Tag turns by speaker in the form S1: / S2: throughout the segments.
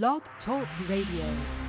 S1: Blog Talk Radio.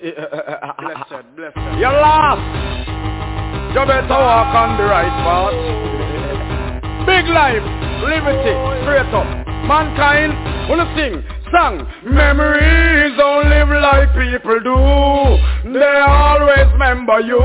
S2: Blessed, blessed.
S3: You're lost. You better walk on the right path. Big life, liberty, straight up. Mankind, wanna sing, song. Memories don't live like people do. They always remember you,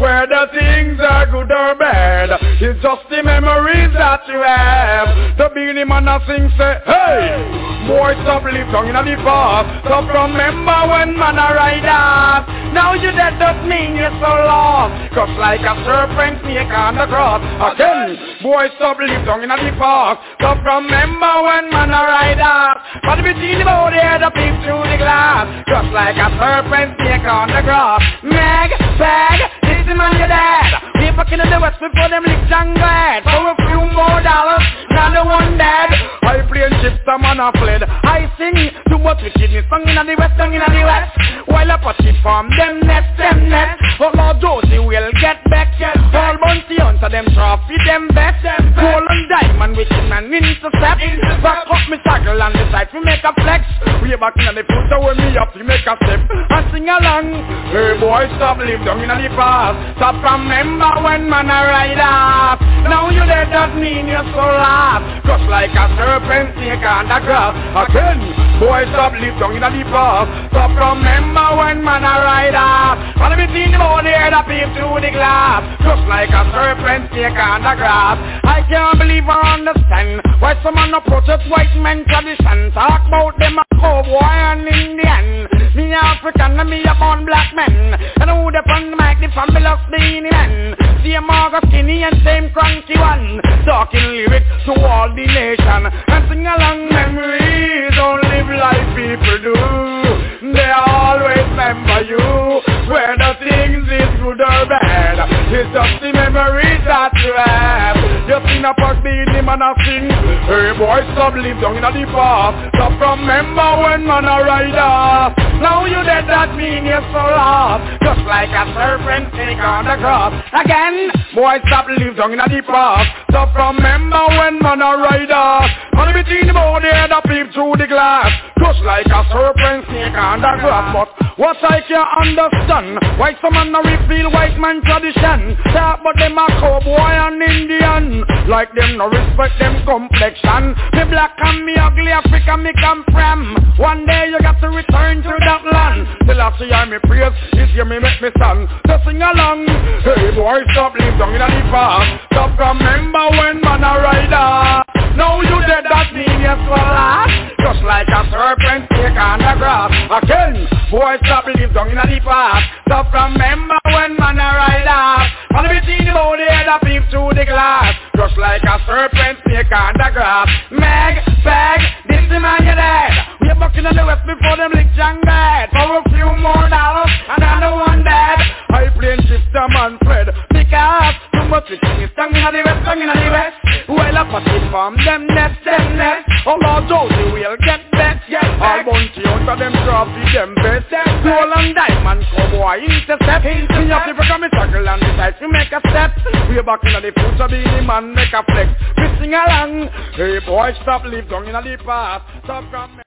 S3: whether things are good or bad. It's just the memories that you have. The beginning man a sing say, hey, boy stop live down in the past. Stop remember when man a ride off. Now you dead does mean you're so lost. Cause like a serpent snake on the cross. Again, boy stop live down in the past. Stop remember when man a ride off. But between the body head a peep through the glass. Just like a serpent snake on the grass. Meg, bag, is man your dad. We fucking in the west before them lick jungle head. For a few more dollars, not the one dead. I play chips, a man a fled. I sing too much wickedness, song in the west, song in the west. While put it from them nest, them nest. But Lord Josie will get back. All bounty hunter, them trophy, them best. Gold and diamond, wicked man intercept. Back up me circle and decide to make a flex. Way back in the future when me up to make a step and sing along. Hey boy, stop live down in the past. From remember when man a ride off. Now you dead does mean you're so lost. Just like a serpent snake on the grass. Again, boy, stop live down in the past. From remember when man a ride off. And me see the body head a peep through the glass. Just like a serpent snake on the grass. I can't believe or understand why some man someone approaches white men tradition. Talk about them a cowboy and Indian. Me African and me a born black man. And who the fun mic the fabulous Beenie Man. Same Marga skinny and same cranky one. Talking lyrics to all the nation. And sing along memories don't live like people do. They always remember you. Whether things is good or bad. It's just the memories that you have. You sing a part beat the man a sing. Hey boy, stop live down in the past. Stop remember when man a ride off. Now you dead, that mean you're so lost. Just like a serpent snake on the cross. Again, boy, stop live down in the past. Stop remember when man a ride off. And between the body head a peep through the glass. Just like a serpent snake on the grass. But what I can understand, why some man a reveal white man tradition. Talk but them a cowboy and Indian. Like them no respect them complexion. Me black and me ugly Africa me come from. One day you got to return to that land. Till I see I me praise, this year me make me stand. So sing along. Hey boy, stop live down in the past. Stop remember when man a rider. Now you dead, that mean you're so lost. Just like a serpent snake on the grass. Again, boy, stop live down in the past. Stop remember when man a rider. And between the body head a peep through the glass. Just like a serpent snake on the grass. Meg, bag, this the man you dead. We're back in the west before them lick jungle head. For a few more dollars, and I know one dead. I plane shifter man Fred. Because too much wickedness, tongue in the west, tongue in the west. Well, I put it from them nest, hunter them trophy, them best. Gold and diamond, cowboy intercept. Me up the come and circle and decide to make a step. We're back in the future, be the man make a flex. We sing along. Hey boy, stop live down in the past. Stop from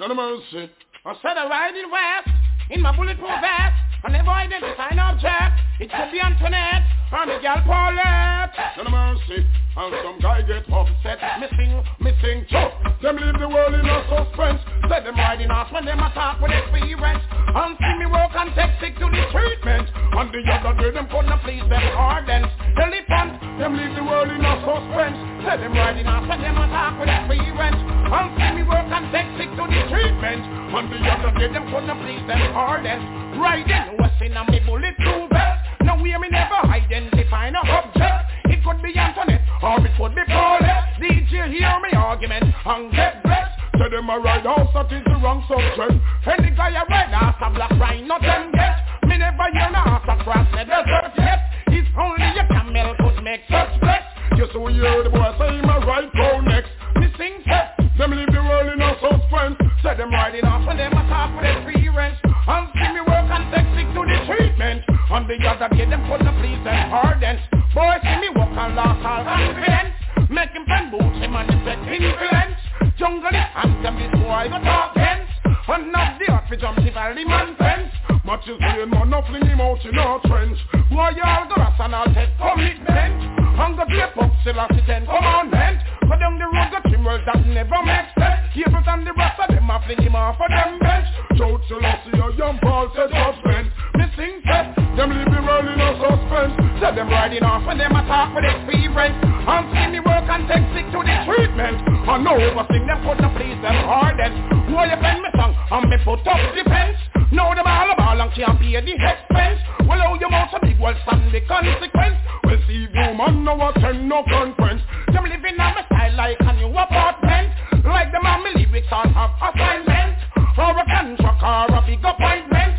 S2: None of mercy.
S4: I said I ride in west in my bulletproof vest. I never identify an object. It could be Antoinette or the gal Paulette.
S2: Of mercy. And some guy get upset.
S4: Missing, missing, choke.
S2: Them leave the world in a suspense.
S4: Let them riding off when them attack with experience. And see me work and take sick to the treatment.
S2: And the other day them
S4: Couldn't please them ardent. Elephant,
S2: Them leave the world in a suspense.
S4: let them riding off when them attack with experience. And see me work and take sick to the treatment.
S2: And the other day them
S4: Couldn't please them ardent. Riding, what's in a me bulletproof vest. Now we me never identify no object. It could be Antoinette or it could be Paulette. DJ hear me argument and get blessed.
S2: Say them a ride house, that is the wrong subject.
S4: Any guy a red ass a black rhino not them get. Me never hear no ass across the desert yet. It's only a camel could make such flex.
S2: You we hear the boy say him a ride go next.
S4: Me sing set.
S2: Them leave the world in a suspense.
S4: Say them riding off and them attack with experience. And see me On the other day them couldn't please them ardent. Boy see me walk and lost all confidence. Make him pen boots him and effect influence. Jungle is anthem this boy go talk hence. And not the for jump the valley man Matches rain, man, no fling him out in no trench. Boy, y'all go grass and I'll take commitment. Hunger tape up, still assistant, come on, man. Go down the road, got him words that never make sense. Cables and the rest of them, I fling him off of them bench. Shout till I see a young Paul said judgment. Missing set, them leave the world in a suspense. Set them riding off and them attack with experience. And see me work and take sick to the treatment. I know overthink them couldn't please them hardest. Why you bend me tongue and me put up defense? Know the ball a ball and can't pay the expense. Well, how you mouth so big, well, stand the consequence. Well, see you man, no attend no conference. Them living on my style like a new apartment. Like them on me lyrics on have assignment. Or a contract or a big appointment.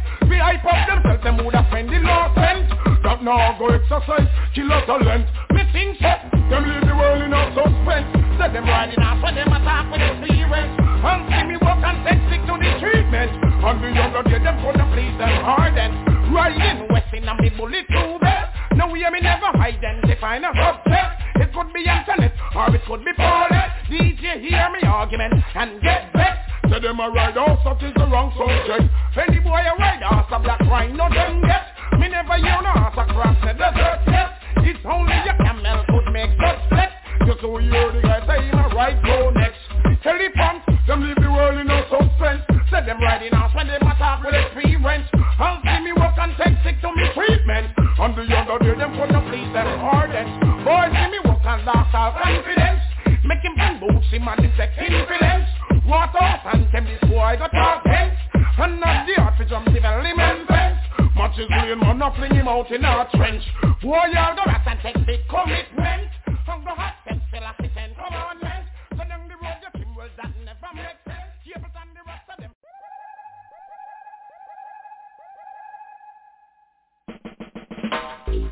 S4: Hype up themselves, them would spend the law cent. That now go exercise, kill a talent. Me think so, them leave the world in a suspense. Set them riding off when them attack with experience. And see me work and take sick to the treatment. And the younger get them the please them harden. Riding westing and me bullet through there. No, we me never identify no subject. It could be internet or it could be Paulette. DJ hear me argument and get back. Say them a ride off, that is the wrong subject. Any boy a ride off, a black wine, no them get. Me never hear no ass across the desert yet. It's only a camel could make such flex. Just so hear the guy say him a ride go next. Elephants, them leave the world in no suspense. Say them riding off when them attack with experience. I'll see me work and take sick to me treatment. And the other day them couldn't please them hardest. Boy, see me work and lost all confidence. Make him bang boots, him and insect influence. What off and tell this boy got talk hence. And not the art for jump development fence. Much is real, man, not fling him out in our trench. Boy, y'all go rat and take big commitment. From the hot step, still assistant, come on, man.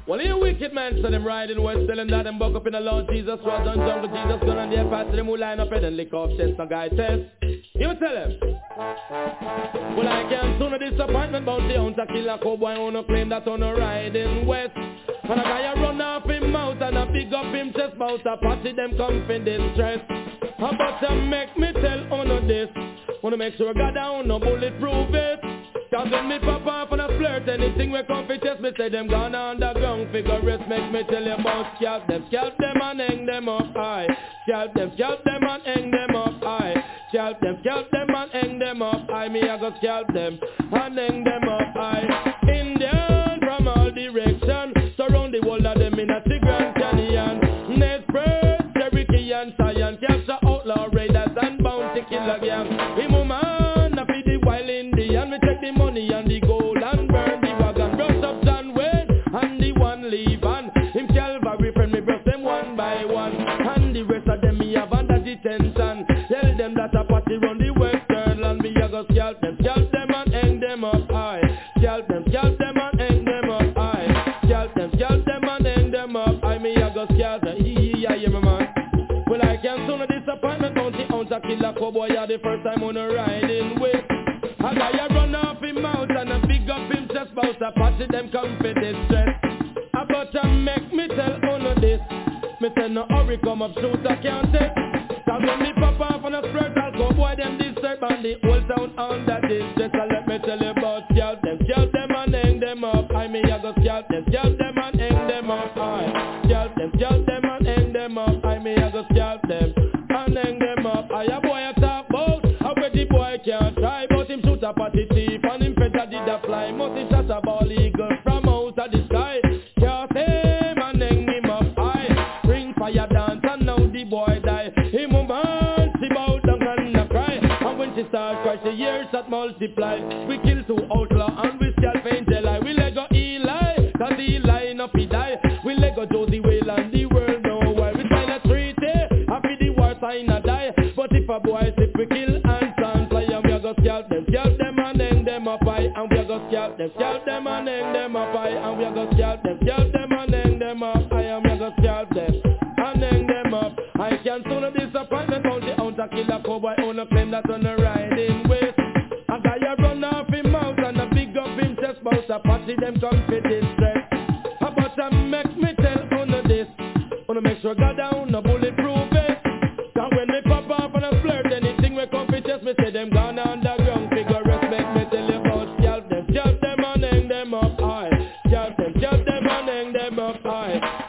S4: Well,
S5: you wicked man, so them riding west, tell them that them buck up in the Lord Jesus, was on jungle Jesus, gun on their path, to them who line up head and then lick off chest, no guy test. You tell them. Well, I can't soon a disappointment about the killer cowboy on a claim that on a riding west. And a guy a run off him mouth and a big up him chest mouth, a party them come for distress. How about to make me tell on this? Wanna make sure God down, no bulletproof it. Cause when me pop off and I flirt Anything we come fi test me say them gone underground. Figure rest make me tell you about scalp them. Scalp them and hang them up high. Scalp them, scalp them and hang them up high. Scalp them, scalp them and hang them up high. Me I go scalp them and hang them up high. Indian from all direction. Surround the world of them in a Grand Canyon Ned First, Cherokee and money and the gold and burn the wagon Brush up John Wayne. And the one leave and Him Calvary friend me brush them one by one. And the rest of them me have under detention. Tell them that a party run the western land. Me a go scalp them, scalp them and hang them up high. Scalp them, scalp them and hang them up high. Scalp them, scalp them and hang them up high. Me a go scalp them, yeah, yeah, my man. Well, I can't soon a disappointment. Bounty ounce a killer cowboy Yeah, the first time on a riding with A guy a him a party them come for distress About to make me tell on this. Me say no hurry come up shoot I can't take. Cause when me pop off on a spread I'll go boy them disturb And the whole town under distress So let me tell you about scalp them Scalp them and hang them up. I me a go scalp them Scalp them and hang them up. I Scalp them, scalp them and hang them up. I me a go scalp them and hang them up. I a boy a talk about How where the boy can't try But him shoot up at the thief And him feather did a fly. Must he boy if a boy slip we kill them. Scalp them and hang them up high And we a go scalp them. Scalp them and hang them up high And we a go scalp them. Scalp them and hang them up high And we a go scalp them. And hang them up. I can soon a disappointment Bounty out a killer cowboy On a claim that on a riding waist A guy a run off him mouth And a big up him chest Bout a party them come for distress About to make me tell on this. Wanna make sure God down no bulletproof it Cause when me pop off and I flirt Anything we come for chest Me say them gone underground them up high. Girls them, jump them and hang them up high.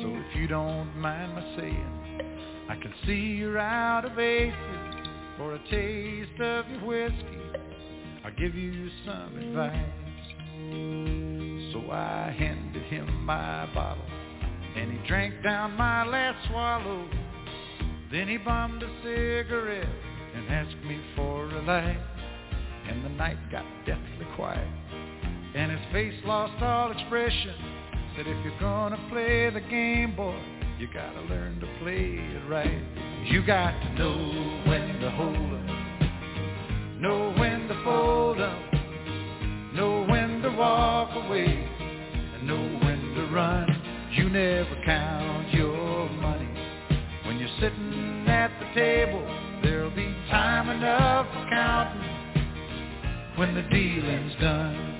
S6: So if you don't mind my saying, I can see you're out of aces. For a taste of your whiskey, I'll give you some advice. So I handed him my bottle, and he drank down my last swallow. Then he bummed a cigarette and asked me for a light. And the night got deathly quiet, and his face lost all expression. Said, if you're gonna play the game, boy, you gotta learn to play it right. You got to know when to hold up, know when to fold up, know when to walk away, and know when to run. You never count your money when you're sitting at the table. There'll be time enough for counting when the dealing's done.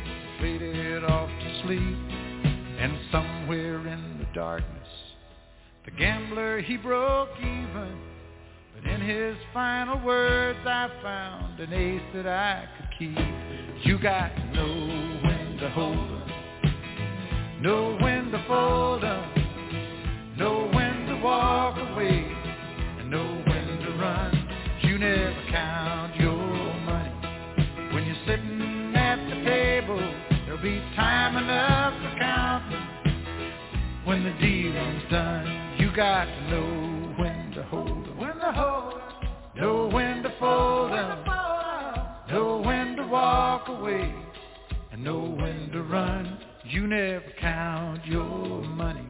S6: faded off to sleep. And somewhere in the darkness, the gambler, he broke even. But in his final words, I found an ace that I could keep. You got to know when to hold hold 'em, know when to fold fold 'em, know when to walk away, and know There'll be time enough for counting when the dealing's done. You got to know when to hold 'em, when to hold 'em, know when to fold 'em, know when to walk away, and know when to run. You never count your money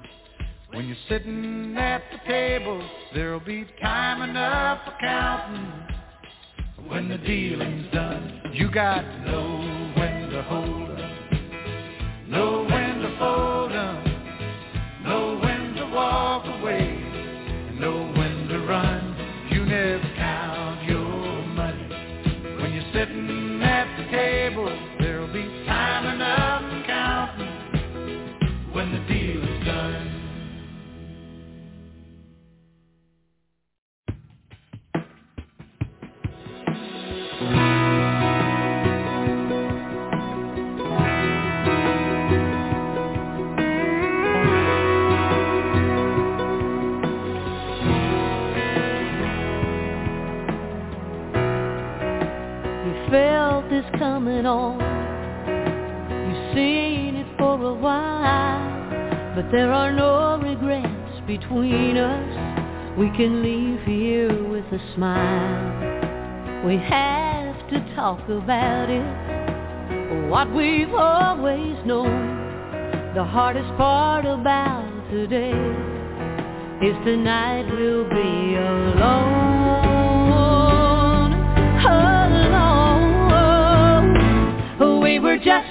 S6: when you're sitting at the table. There'll be time enough for counting when the dealing's done. You got to know
S7: on. You've seen it for a while. But there are no regrets between us. We can leave here with a smile. We have to talk about it. What we've always known. The hardest part about today is tonight we'll be alone. Alone. We were just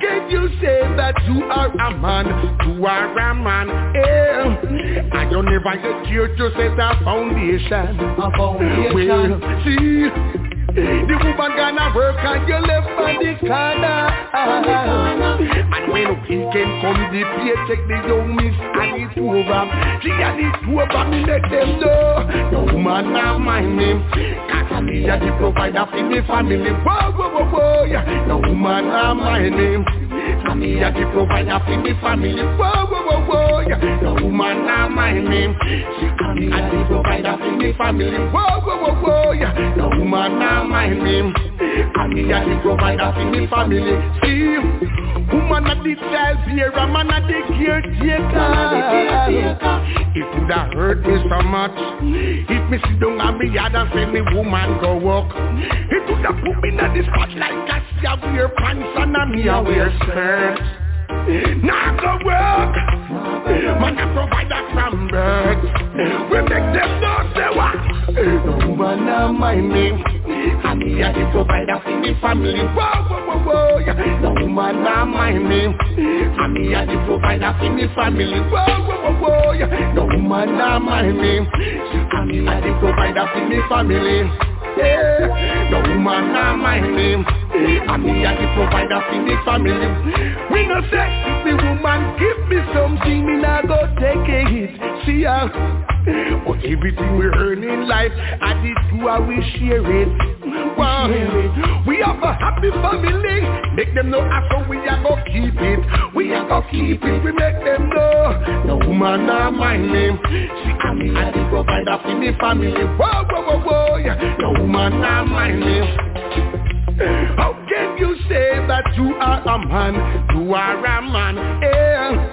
S7: are a man, you are a man, yeah. And you never get here to set a foundation. A foundation. Well, see, the woman gonna work and you left on the corner And when weekend
S8: come the paycheck the young miss and it's over She and it's over me let them know The woman not my name Cause me a the provider for me
S4: family Whoa whoa whoa whoa The woman not my name. And me a the provider for me family. Whoa, whoa, whoa, whoa, yeah. No woman are my name. She And me a the provider for me family. Whoa, whoa, whoa, whoa, yeah. No woman are my name. And me a the provider for me family. See. Woman a the child bearer, man a the caretaker. It would have hurt me so much If me sit down on me yard and say me woman go walk It would have put me in the spot like a I wear pants and me a wear skirt Now go work. Man a provider from birth We make them know say what No woman a my name And me a the provider for me family Whoa, whoa, whoa, whoa. No woman a my name And me a the provider for me family Whoa, whoa, whoa, whoa. No woman a my name And me a the provider for me family. No woman not my name. And me a the provider for me family. We no say the woman give me something Me not go take a hit. See ya. But everything we earn in life I did do how we share it. Wow. We have a happy family. Make them know how we are go keep it. We are go keep it We make them know. No woman not my name. See I me a the provider for me family. Whoa, whoa, whoa, whoa yeah. No woman not my name how can you say that you are a man? You are a man, yeah.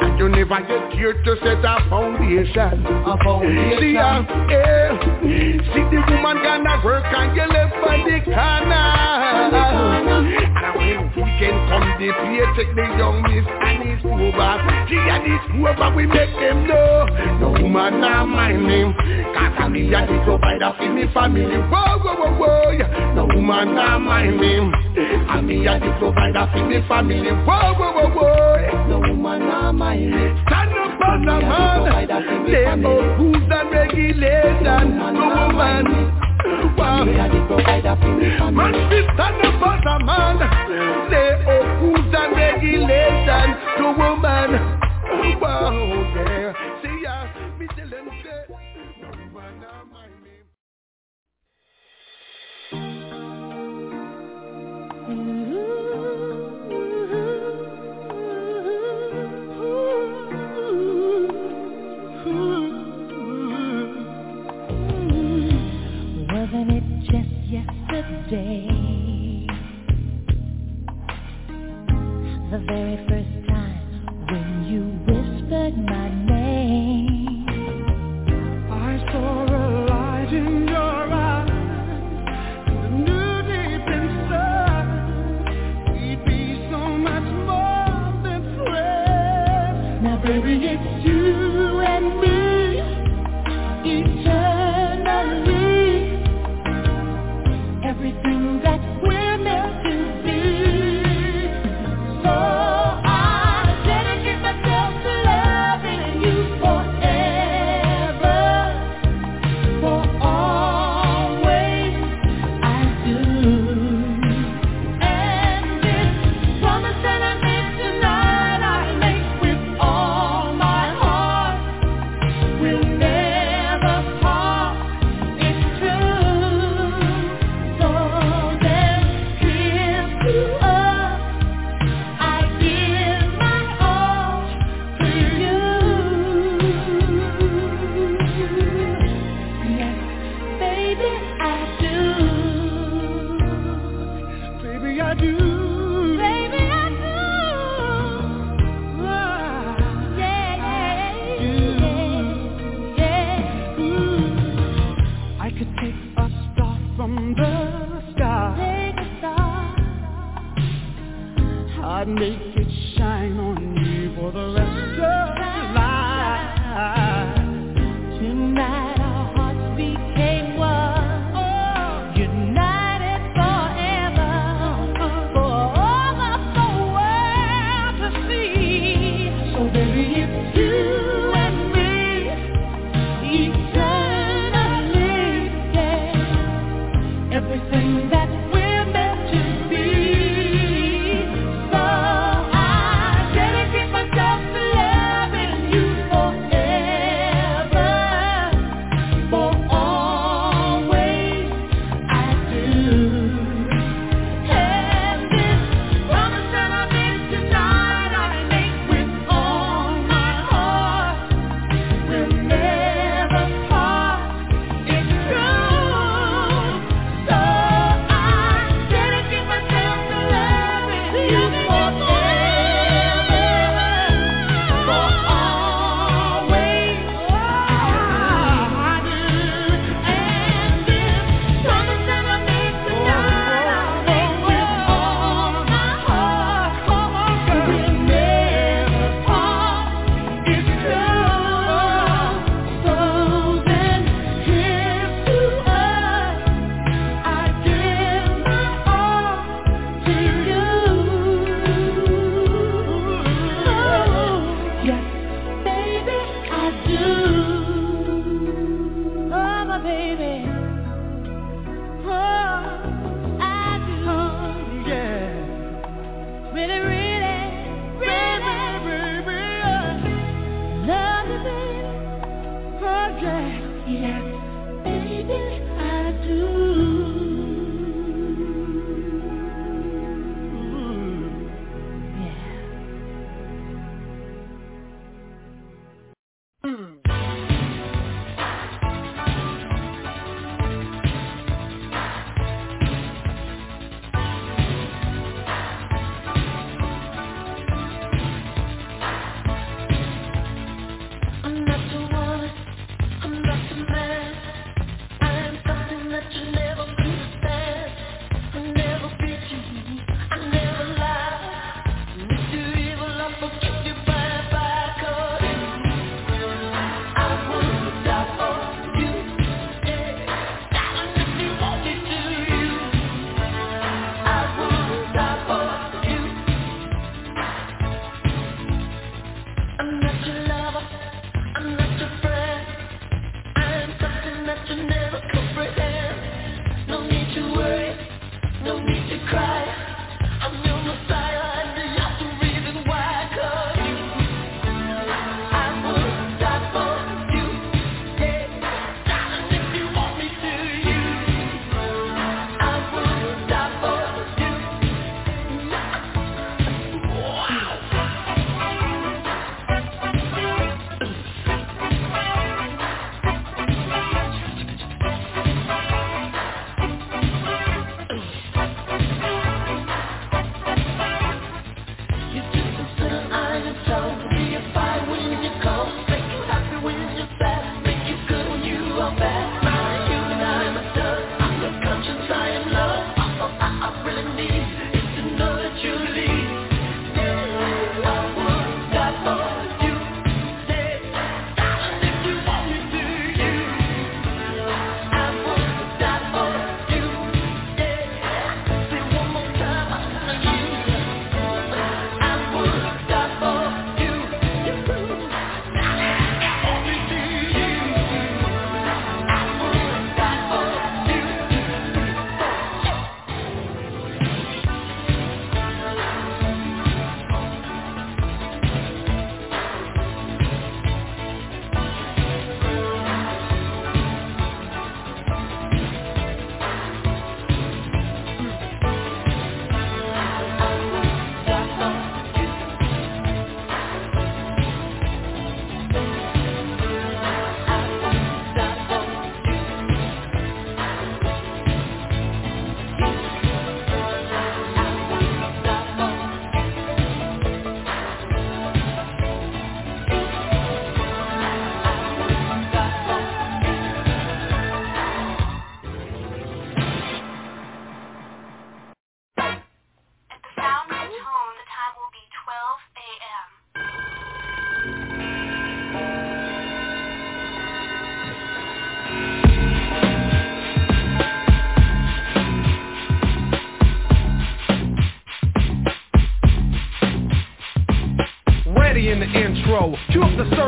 S4: And you never get here to set a foundation. A foundation. See, uh, yeah. See the woman gonna work and you left by the corner. Weekend come
S9: the take the young miss and his over. She and his over, we make them know. No woman not my name. Cause I'm and the provider for me family. Whoa, whoa, whoa, whoa. No woman not my name. I'm and the provider for me family. Whoa, whoa, whoa, whoa.
S10: No woman not my name.
S9: Stand up as a man. Out rules and regulations. No woman. Wow. Man, as a man. Regulations to woman.
S11: Yesterday? The very first time when you whispered my name.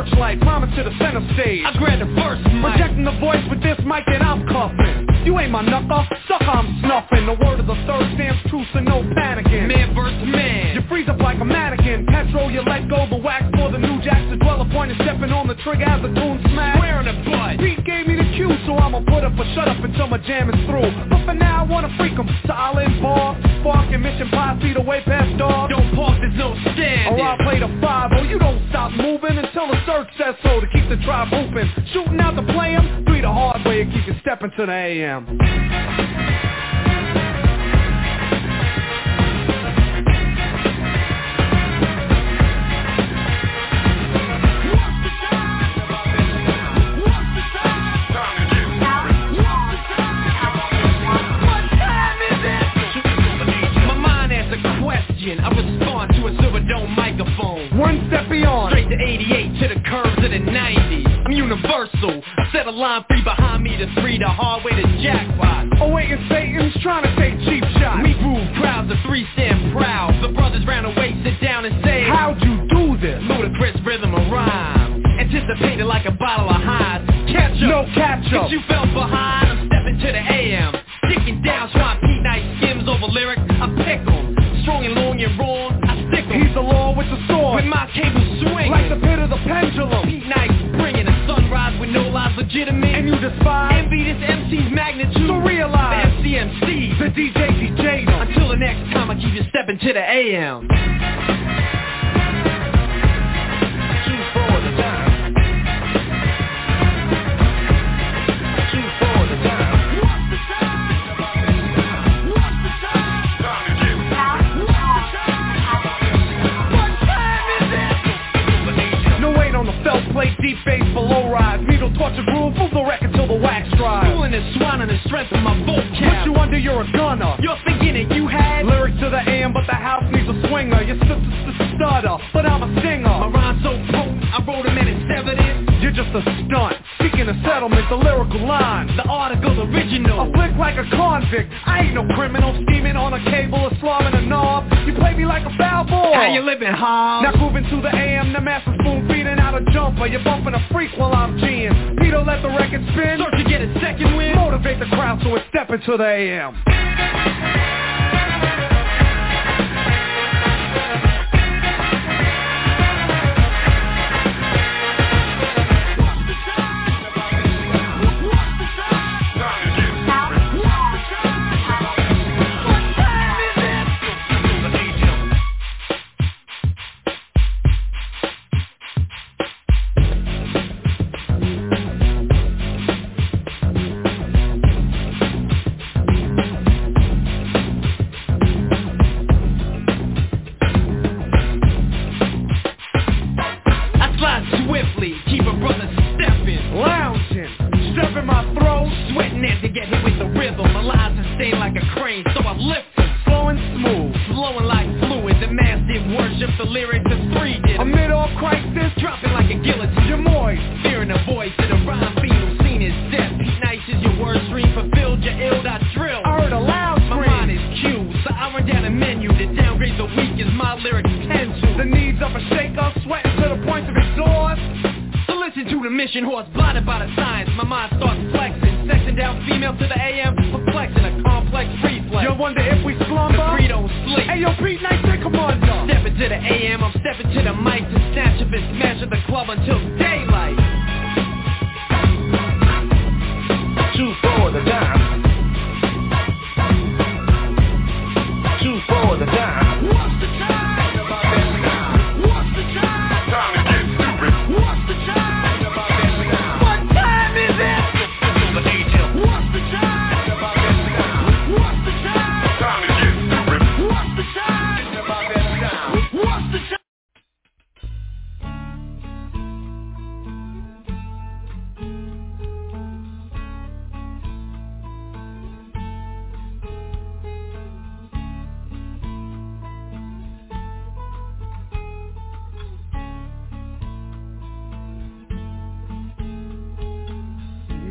S12: Searchlight, promise to the center stage.
S13: I grab the first mic.
S12: Projecting the voice with this mic that I'm cuffing. You ain't my knucker, sucker I'm snuffing. The word of the third stands true, so no panicking.
S13: Man versus man.
S12: You freeze up like a mannequin. Petrol, you let go the wax for the new jacks. The dweller point is stepping on the trigger as the AM.
S13: 90. I'm universal. Set a line free behind me to three, the hard way to jackpot.
S12: Oh wait, and Satan's trying to take cheap shots.
S13: We groove crowds of three stand proud. The brothers round the way sit down and say,
S12: How'd you do this?
S13: Ludicrous rhythm of rhyme. Anticipated like a bottle of highs. Catch up.
S12: No catch up.
S13: Cause you fell behind. I'm stepping to the AM. Sticking down, swap Pete Nice skims over lyrics. I pick 'em. Strong and long and wrong. I stick 'em.
S12: He's the law with the sword.
S13: With my cable swinging.
S12: Like the pit of the pendulum.
S13: Pete Nice bringing a sunrise with no lies legitimate.
S12: And you despise.
S13: Envy this MC's magnitude.
S12: So realize.
S13: The MCMC.
S12: The DJ DJ.
S13: Until the next time I keep you stepping to the AM.
S12: Plate, deep bass below rise. Needle torture groove, move the record the wax dries.
S13: Fooling this swine and the strength of my
S12: Put
S13: vocab.
S12: you under, you're a gunner.
S13: You're thinking that you had
S12: Lyrics to the AM, but the house needs a swinger. Your sister's a stutter, but I'm a singer
S13: my
S12: singer.
S13: rhyme so potent. I wrote them and it's evident.
S12: You're just a stunt. Seeking a settlement, the lyrical line.
S13: The article's original.
S12: I flick like a convict. I ain't no criminal scheming on a cable or slamming a knob. You play me like a foul ball.
S13: How you living, Hob?
S12: Now grooving to the AM, the master spoon feeding out a jumper. You're bumping a freak while I'm G'ing. Peter, let the record spin.
S13: Serch to get a second win.
S12: Motivate the crowd so it's stepping to the AM.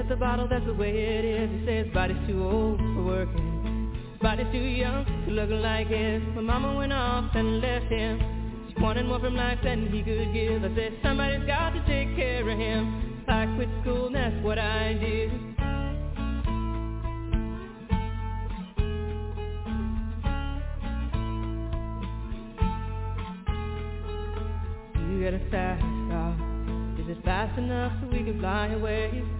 S14: With the bottle, that's the way it is. He says body's too old for working. Body's too young to look like his. My mama went off and left him. She wanted more from life than he could give. I said somebody's got to take care of him. I quit school and that's what I did. You got a fast car. Is it fast enough so we can fly away?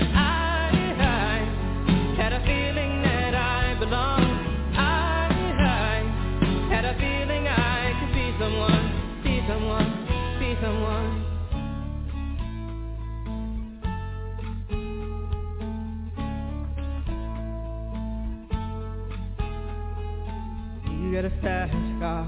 S14: Got a fast car.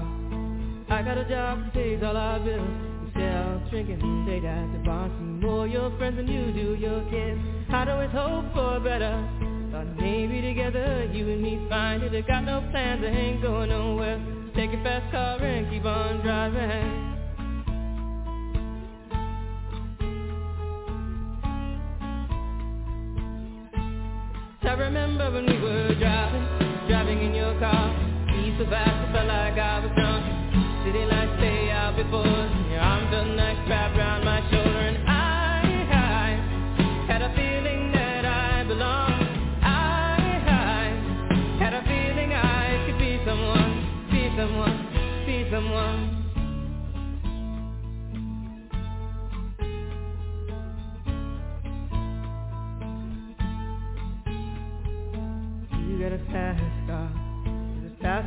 S14: I got a job that pays all our bills. You sell drinking and date at the bar. See more your friends than you do your kids. I'd always hope for better. Thought maybe together you and me find it. I got no plans, I ain't going nowhere. Take your fast car and keep on driving. I remember when we were driving, driving in your car. Fast, I felt like I was drunk. City lights stay out before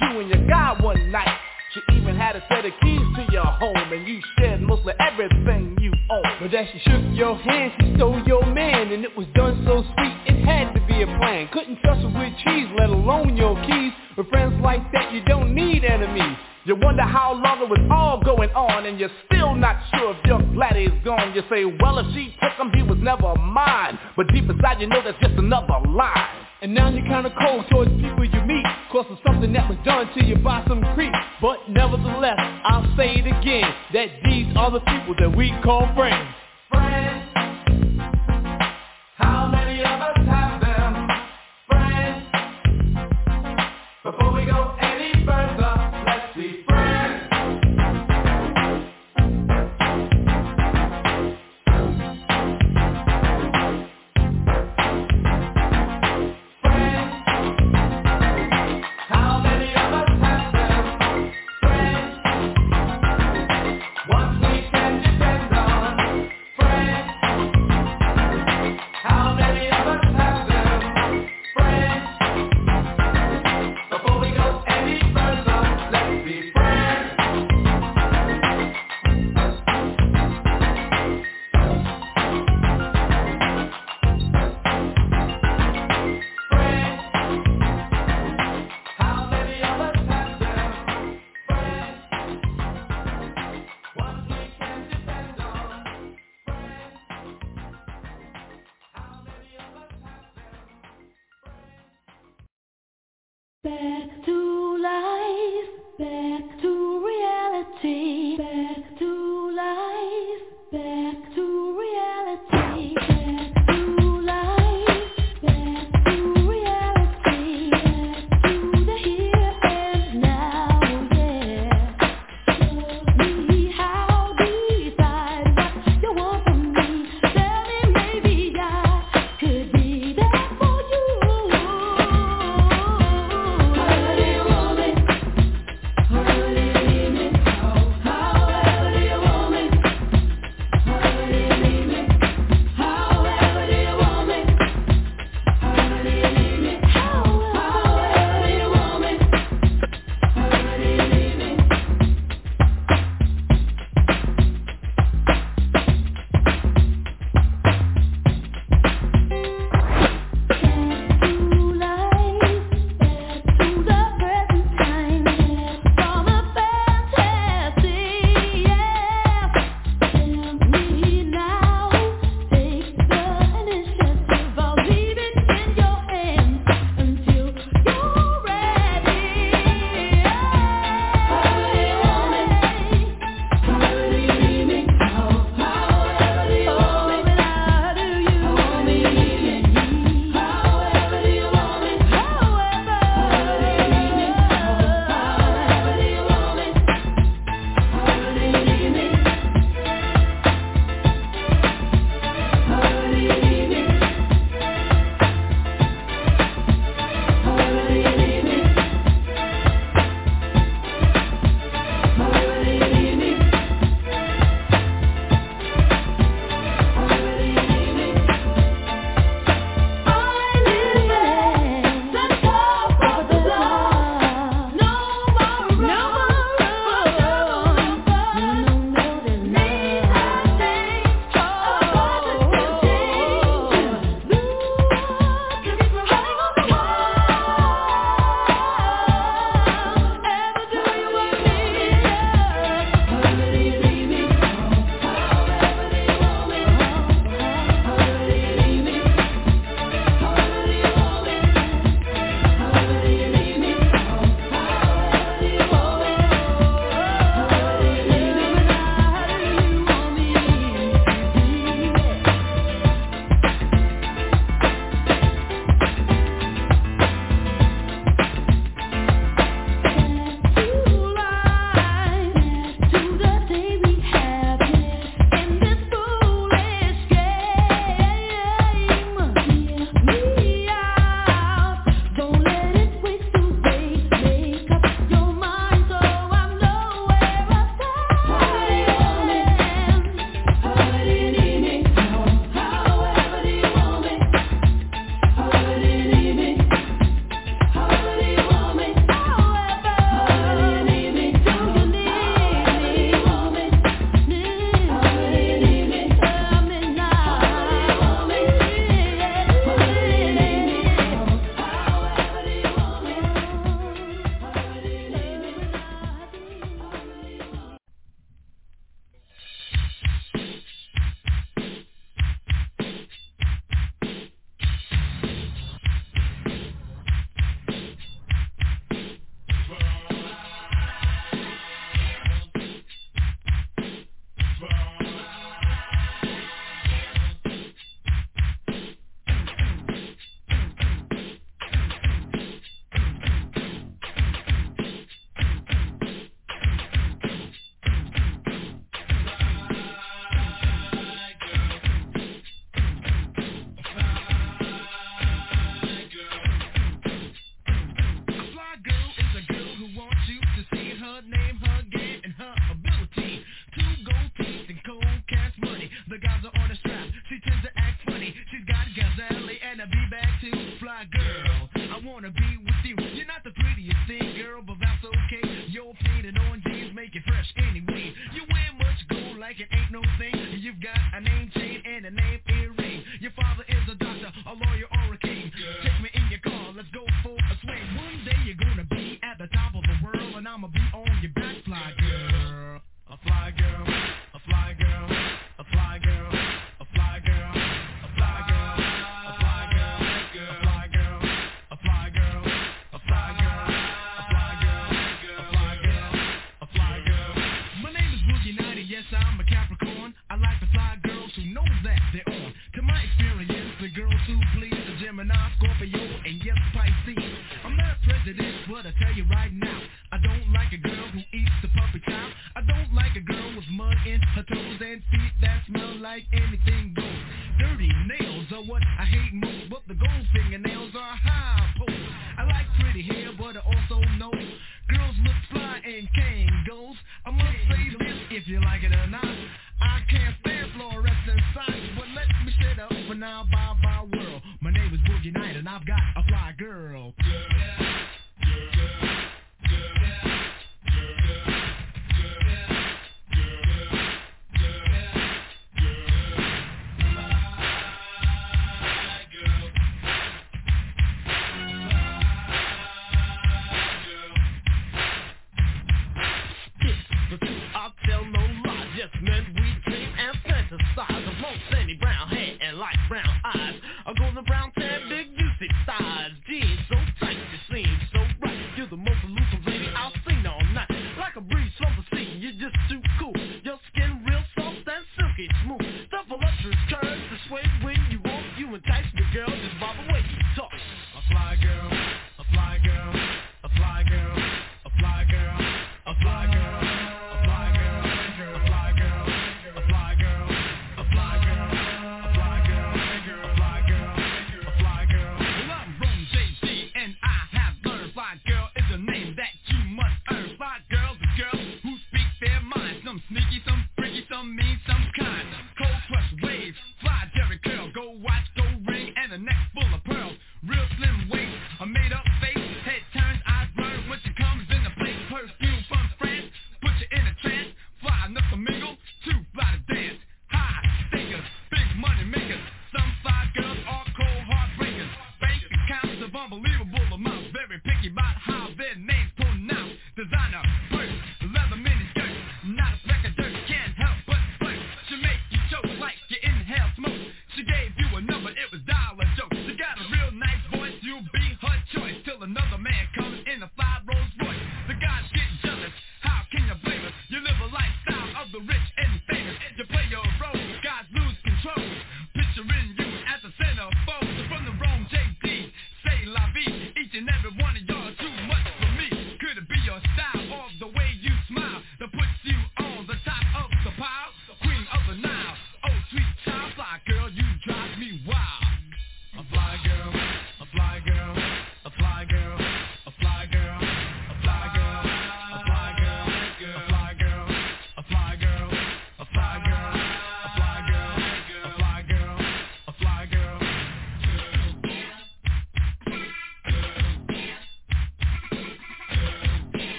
S15: with you and
S7: your
S15: guy one night. She even had a set of keys to your home and you shared mostly everything you own.
S7: But then she shook your hand, she stole your man and it was done so sweet, it had to be a plan. Couldn't trust her with cheese, let alone your keys. With friends like that, you don't need enemies.
S15: You wonder how long it was all going on and you're still not sure if your laddie is gone. You say, well, if she took him, he was never mine. But deep inside, you know that's just another lie.
S7: And now you're kinda cold towards people you meet Cause of something that was done to you by some creep. But nevertheless, I'll say it again That these are the people that we call friends.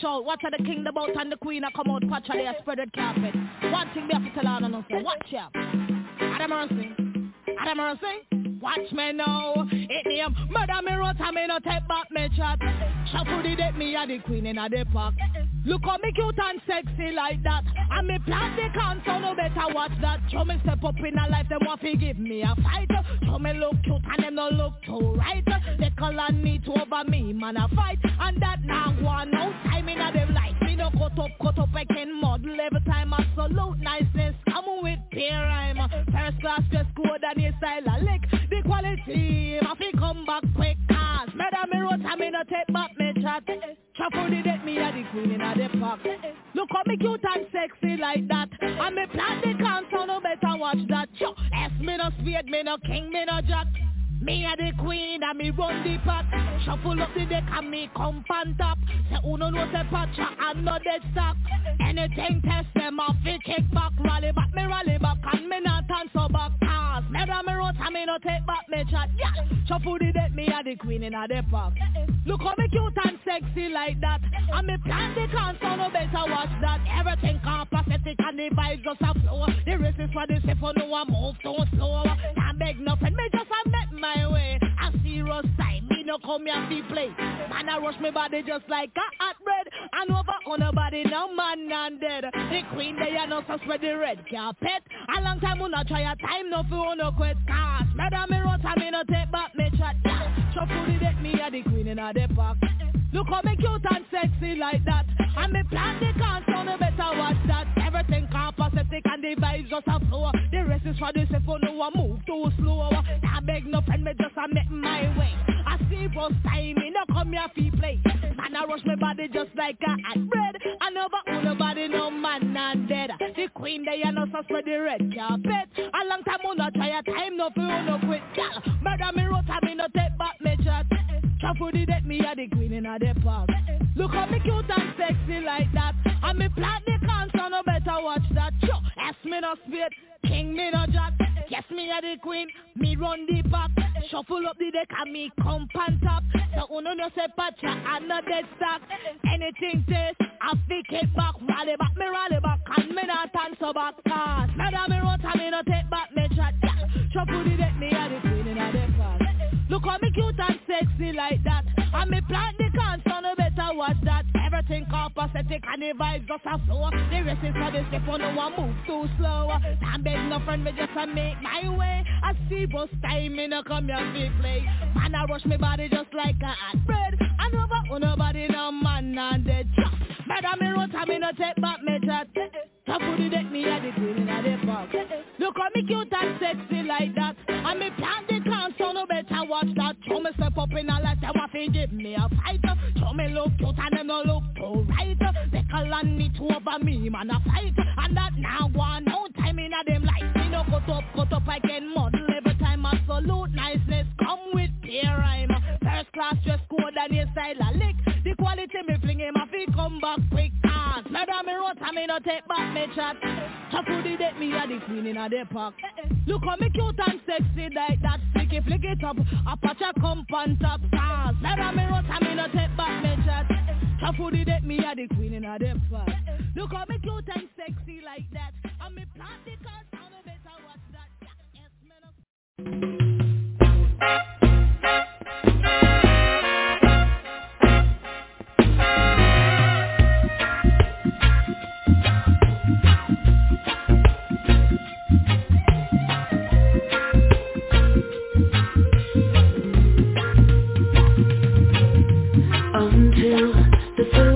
S16: shout. Watch how
S17: the
S18: king the boat and the
S19: queen
S20: I
S21: come out. Watch how they spread red carpet. One thing they have to tell on us. Watch out. Adam mercy. Adam mercy. Watch me now. It name. Murder me rot and me no take back me chat. Shuffle the date me a the queen in a the park. Look how me cute and sexy like that. And me plant the cancer, no better watch that. Show me step up in a life them want to give me a fight. Show me look cute and them no look too right. They call on me to over me man a fight. And that now one out. I can model every time I salute niceness. I'm with beer rhyme. First class just code and the style I lick. The quality, my feet come back quick. Cause murder me wrote, I mean I take back me chat. Shuffle the deck, me a the queen in the park. Look how me cute and sexy like that. And me plan the concert, no better watch that. Yo, S me no spade, me no king, me no jack. Me a the queen and me run the pack. Shuffle up the deck and me come on top. Say uno no say patcha and no dead stock. Anything test them off, fi kick back. Rally back, me rally back and me not so back. Cause me da me road and me no take back me chat. Yeah, shuffle the deck, me a the queen in a the park. Look how me cute and sexy like that. And me plan the concert, no better watch that. Everything pathetic and the vibes just a flow. The race is for the safe, no one move too slow. Can't beg nothing, me just a my way. Serious time, me no come here to play. Man, I rush me body just like a hot bread. And over on a body, no man and dead. The queen, they are no so spread the red carpet. A long time, we not try a time, no fool, no quit. Cause, murder me rot, and me no take back me chat. Shuffle the deck, me a the queen in a the park. Look how me cute and sexy like that. And me plan the concert, no better watch that. Everything copacetic and the vibes just a flow. The rest is for the safe, no one move too slow. I beg no friend, me just a make my way. I see boss time, me no come here fi play. Man, I rush my body just like a hot bread. I never own nobody, no man and dead. The queen, they are no so spread the red carpet. A long time, we no try a time, no fi no quit. Gal, murder me road, me no take back me chat. Shuffle the deck, me a the queen in the park. Look how me cute and sexy like that. And me plant the concert, no better watch that. Ask me no spit, king me no jack. Yes, me a the queen, me run the pack. Shuffle up the deck and me come pan top. So uno no say patcha and no dead stock. Anything taste, I fi kick back, rally back, me rally back, and me not so back. Cause, murder me run, and me no take back me chat. Shuffle the deck, me a the queen in a the park. Look how me cute and sexy like that. And me plant the concert, no better watch that. Everything copacetic and the vibes just a flow. The rest is for the step on no one move too slow. Can't beg no friend, me just a make my way. I see bus time, me no come here to play. Man, I rush me body just like a hot bread. And over on nobody, no man and dead. Chop. Murder me road, and me no take back me chat. Top of the me a the queen in the park. Look how me cute and sexy like that. And me plant the concert, no better watch that. Show me step up in a lot, them want to give me a fight. Show me look cute and them no look too right. They call on to over me, man a fight. And that now one no time in a them life. Me no cut up, cut up, I can model every time. Absolute niceness come with peer rhyme. First class dress code and your style a lick. The quality me fling him, I feel come back quick. Cause murder me road, and me no take back me chat. Shuffle the deck, me a the queen in a the park. Look how me cute and sexy like that. Flick it, flick it up. Apache come on top. Cause murder me road, and me no take back me chat. Shuffle the deck, me a the queen in a the park. Look how me cute and sexy like that. And me plant the cars, and no better watch that. Yes, me
S19: the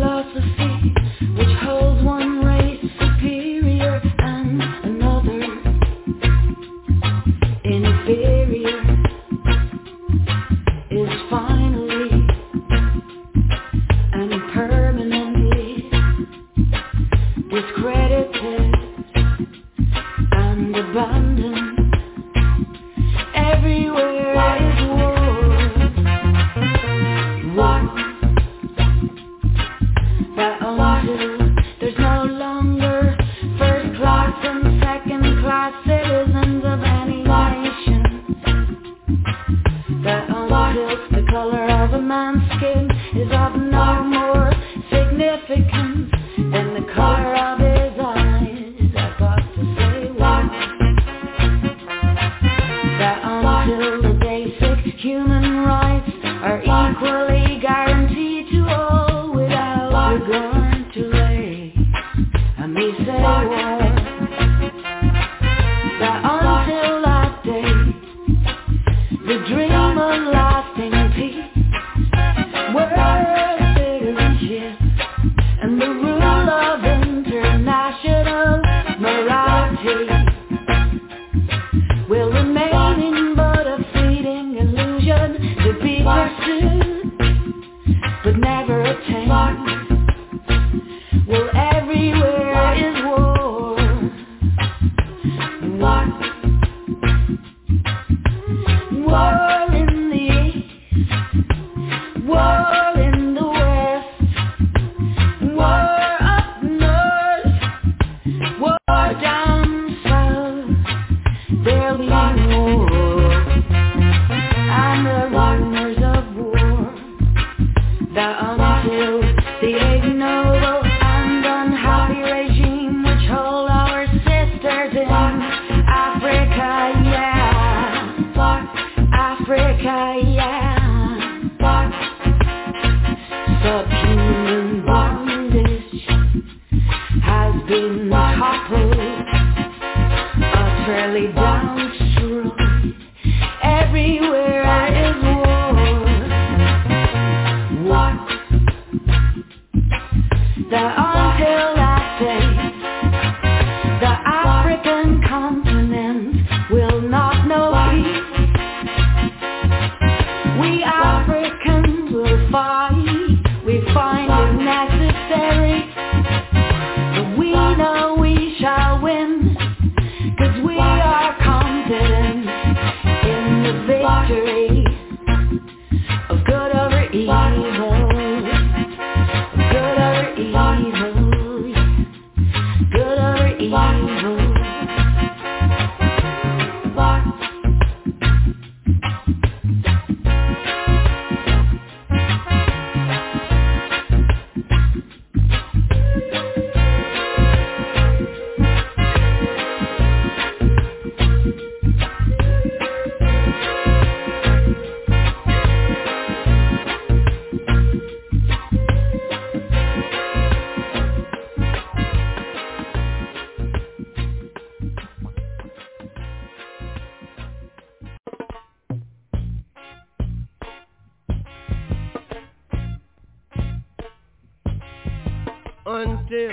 S19: until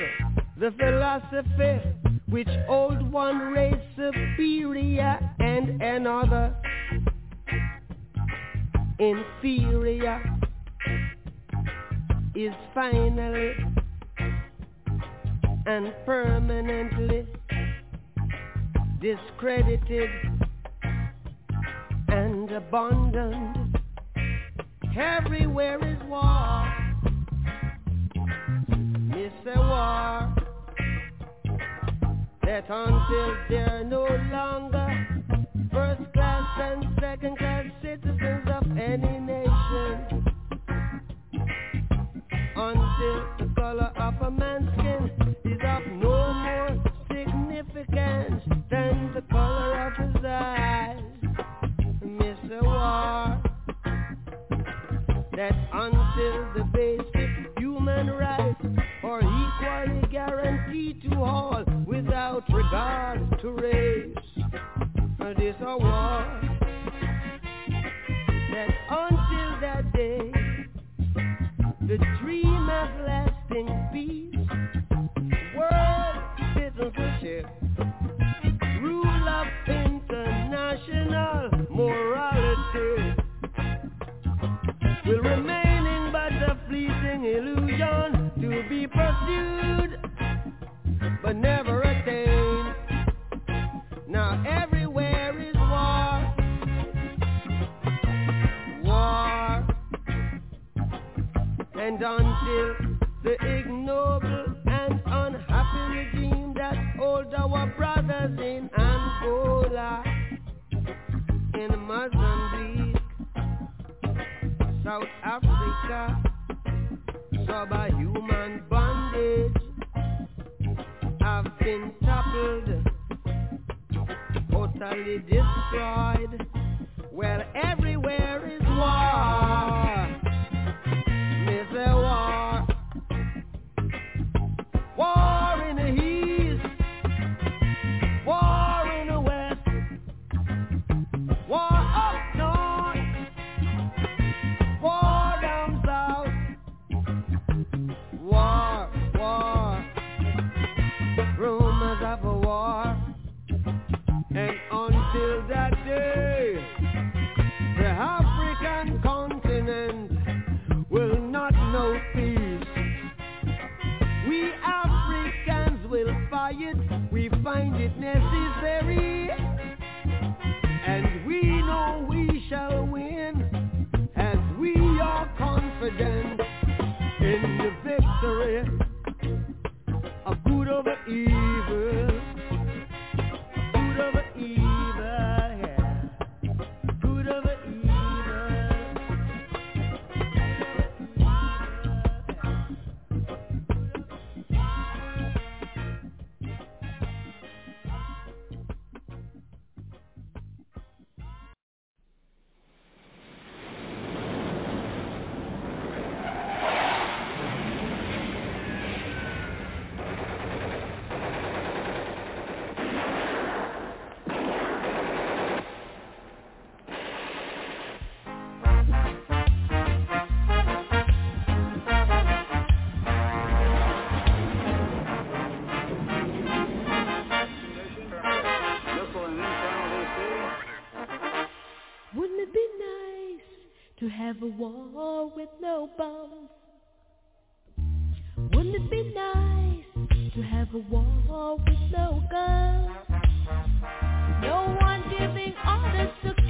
S19: the
S1: philosophy which old one race superior and another inferior is finally and permanently discredited and abandoned. Everywhere is war. It's a war that until they're no longer first class and second class citizens of any nation, until the color of a man's skin is of no more significance without regard to race. This a until the ignoble and unhappy regime that hold our brothers in Angola, in Mozambique, South Africa, subhuman bondage have been toppled, totally destroyed.
S7: again have a war with no bombs. Wouldn't it be nice to have a war with no guns? No one giving orders to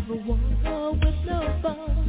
S7: never war with no bone.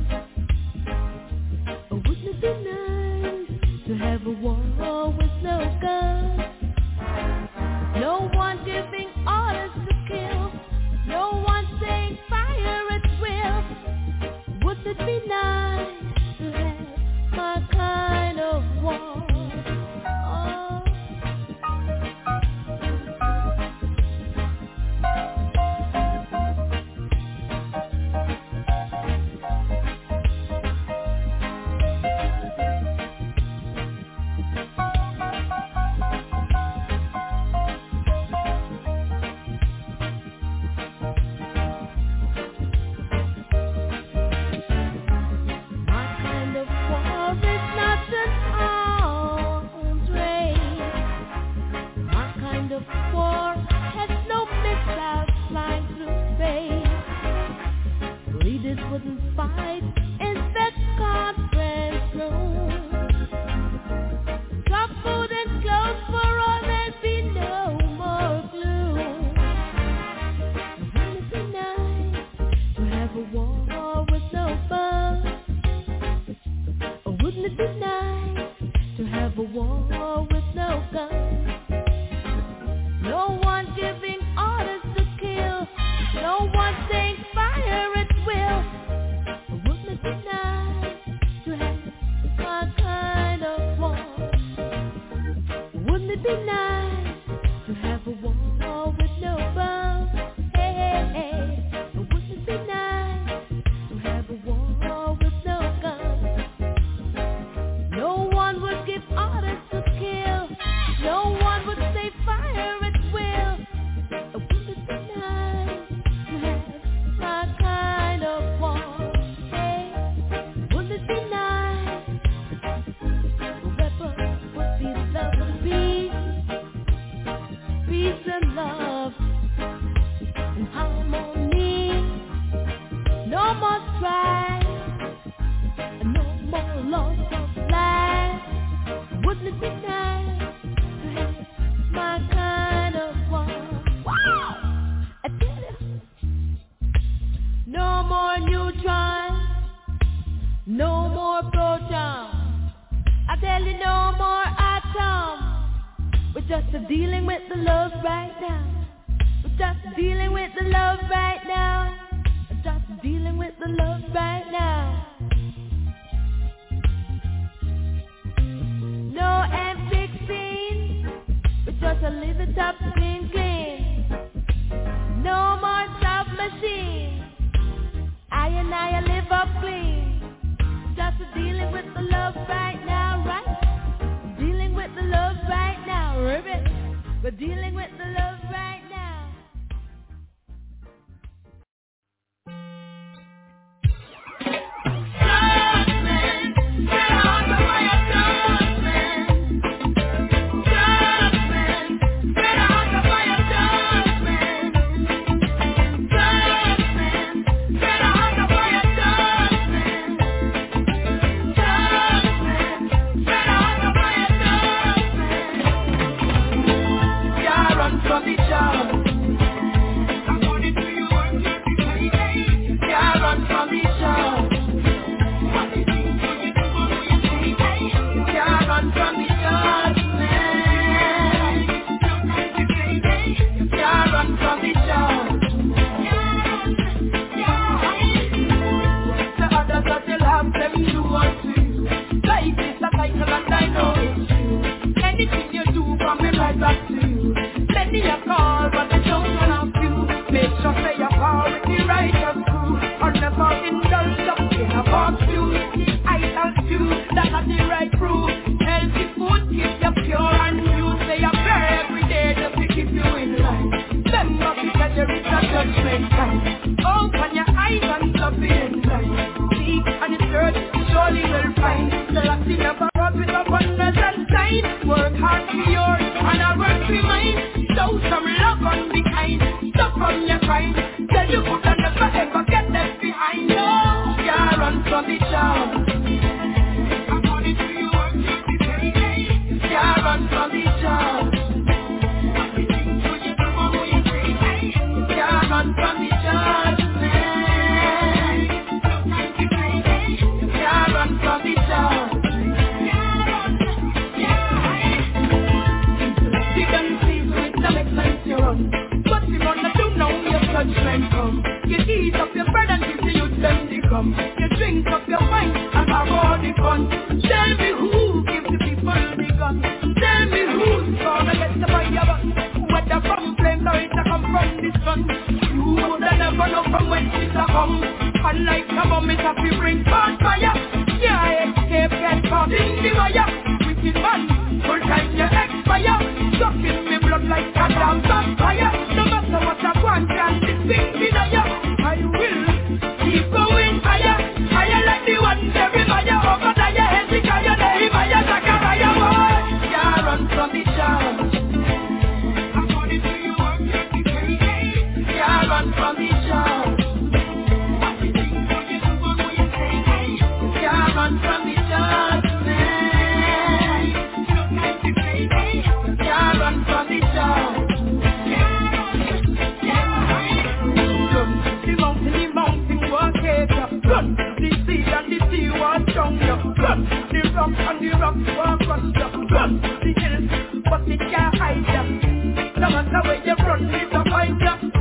S7: the love right now. I'm just dealing with the love right now. No M16, but just a little top clean. No more job machine. I and I live up clean. Just dealing with the love right now, right? Dealing with the love right now, ribbit. We're dealing with the love right
S19: from
S22: you. I thank you, that's the right proof.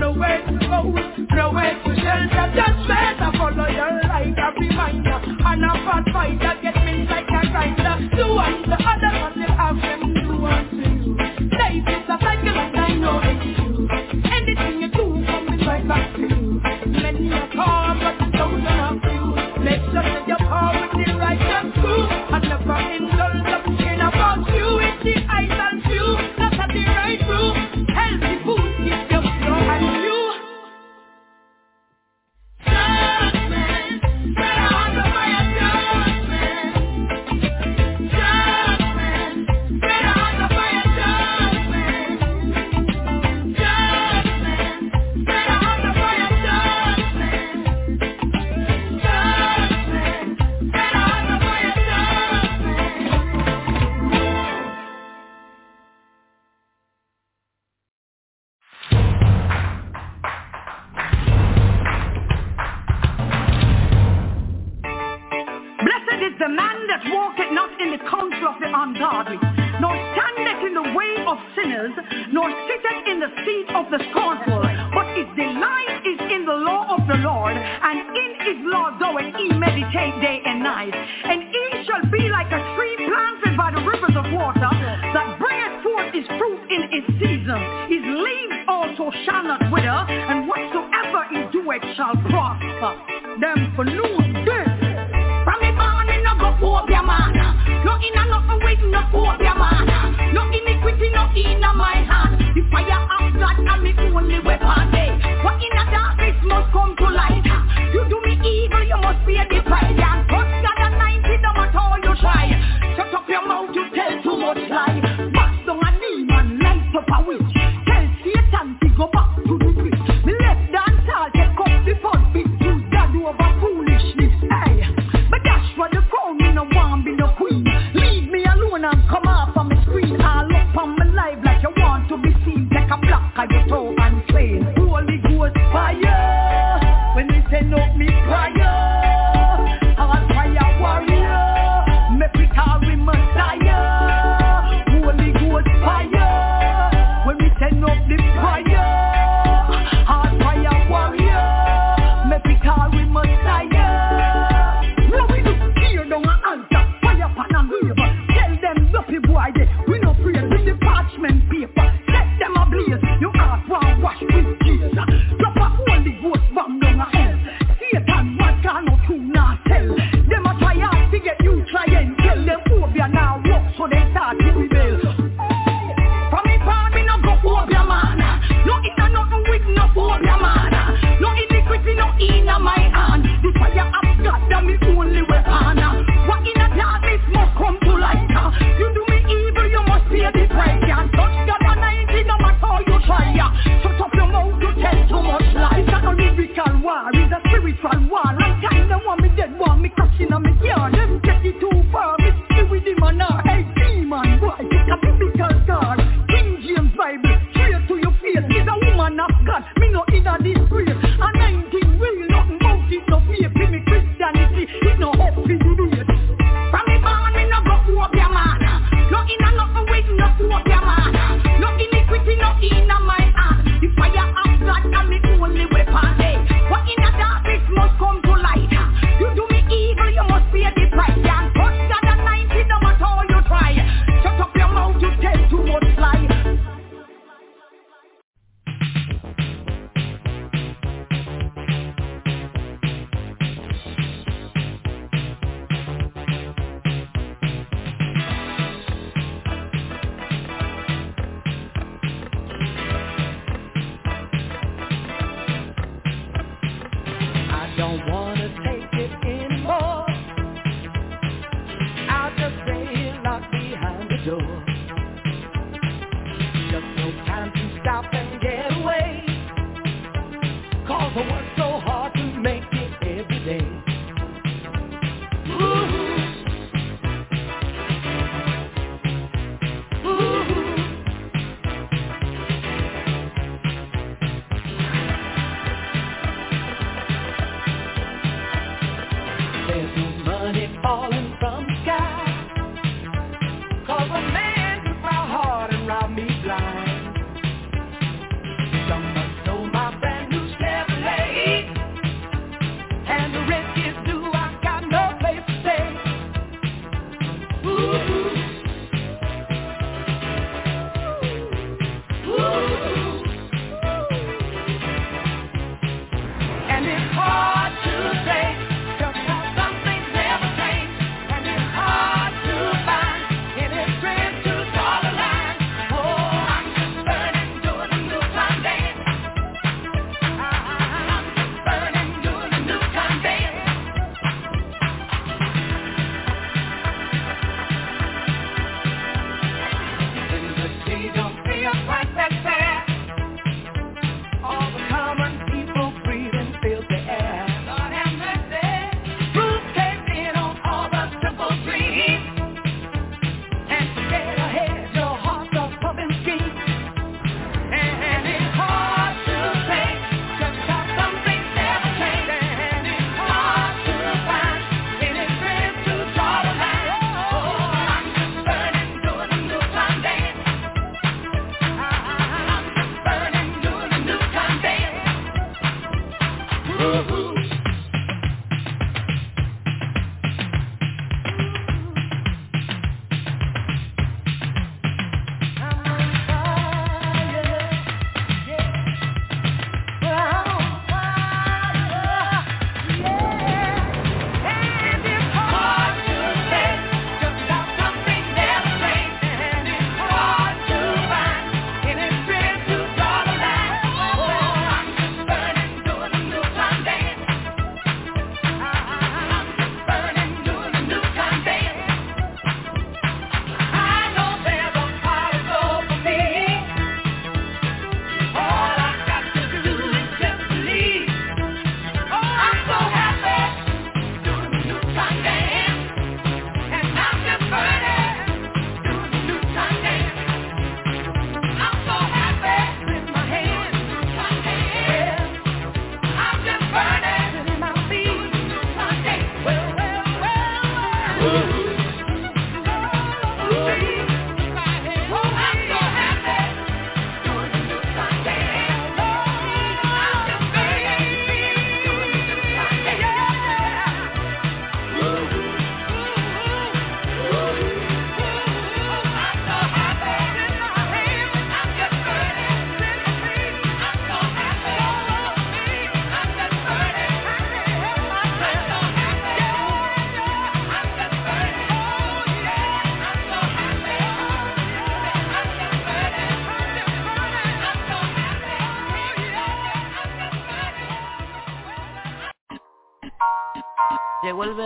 S22: nowhere to go,
S23: way. to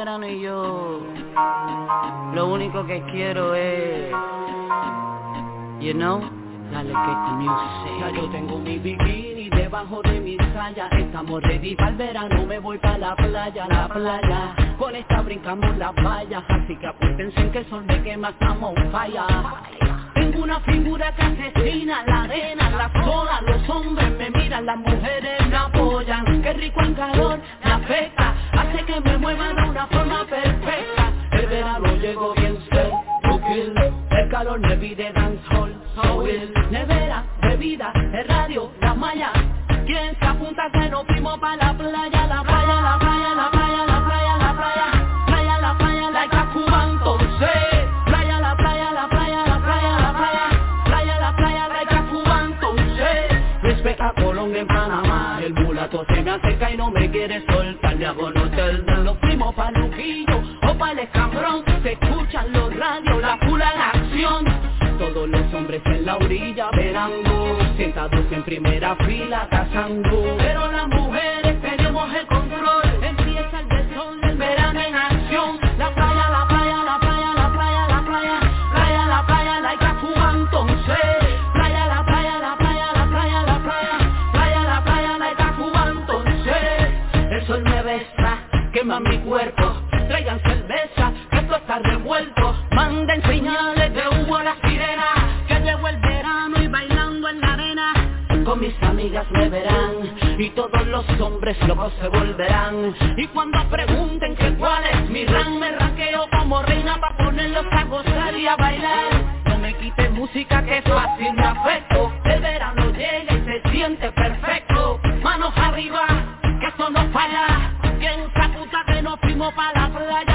S20: verano y yo lo único que quiero es, you know, dale que music.
S24: Ya yo tengo mi bikini debajo de mi saya. Estamos ready para el verano, me voy para la playa, la playa. Con esta brincamos las vallas Así que apuéstense en que el sol me quema, estamos falla una figura que asesina la arena, las olas, los hombres me miran, las mujeres me apoyan. Qué rico en calor, me afecta, hace que me mueva de una forma perfecta. El verano llegó bien to kill El calor me pide dancehall, soul Nevera, bebida, el radio, la malla. ¿Quién se apunta que nos fuimos pa' la playa, la playa, mulato se me acerca y no me quiere soltar Le hago hotel, nos fuimos pa' Luquillo o pa' el escambrón Se escuchan los radios, la pula en acción. Todos los hombres en la orilla verando Sentados en primera fila cazando. Pero las Traigan cerveza, que esto está revuelto. Manden señales de humo a la sirena Que llegó el verano y bailando en la arena. Con mis amigas me verán Y todos los hombres locos se volverán. Y cuando pregunten que cuál es mi ran Me raqueo como reina para ponerlos a gozar y a bailar. No me quites música que fácil me afecto. El verano llega y se siente perfecto. Manos arriba, que esto no falla fuimos pa' la playa, la playa,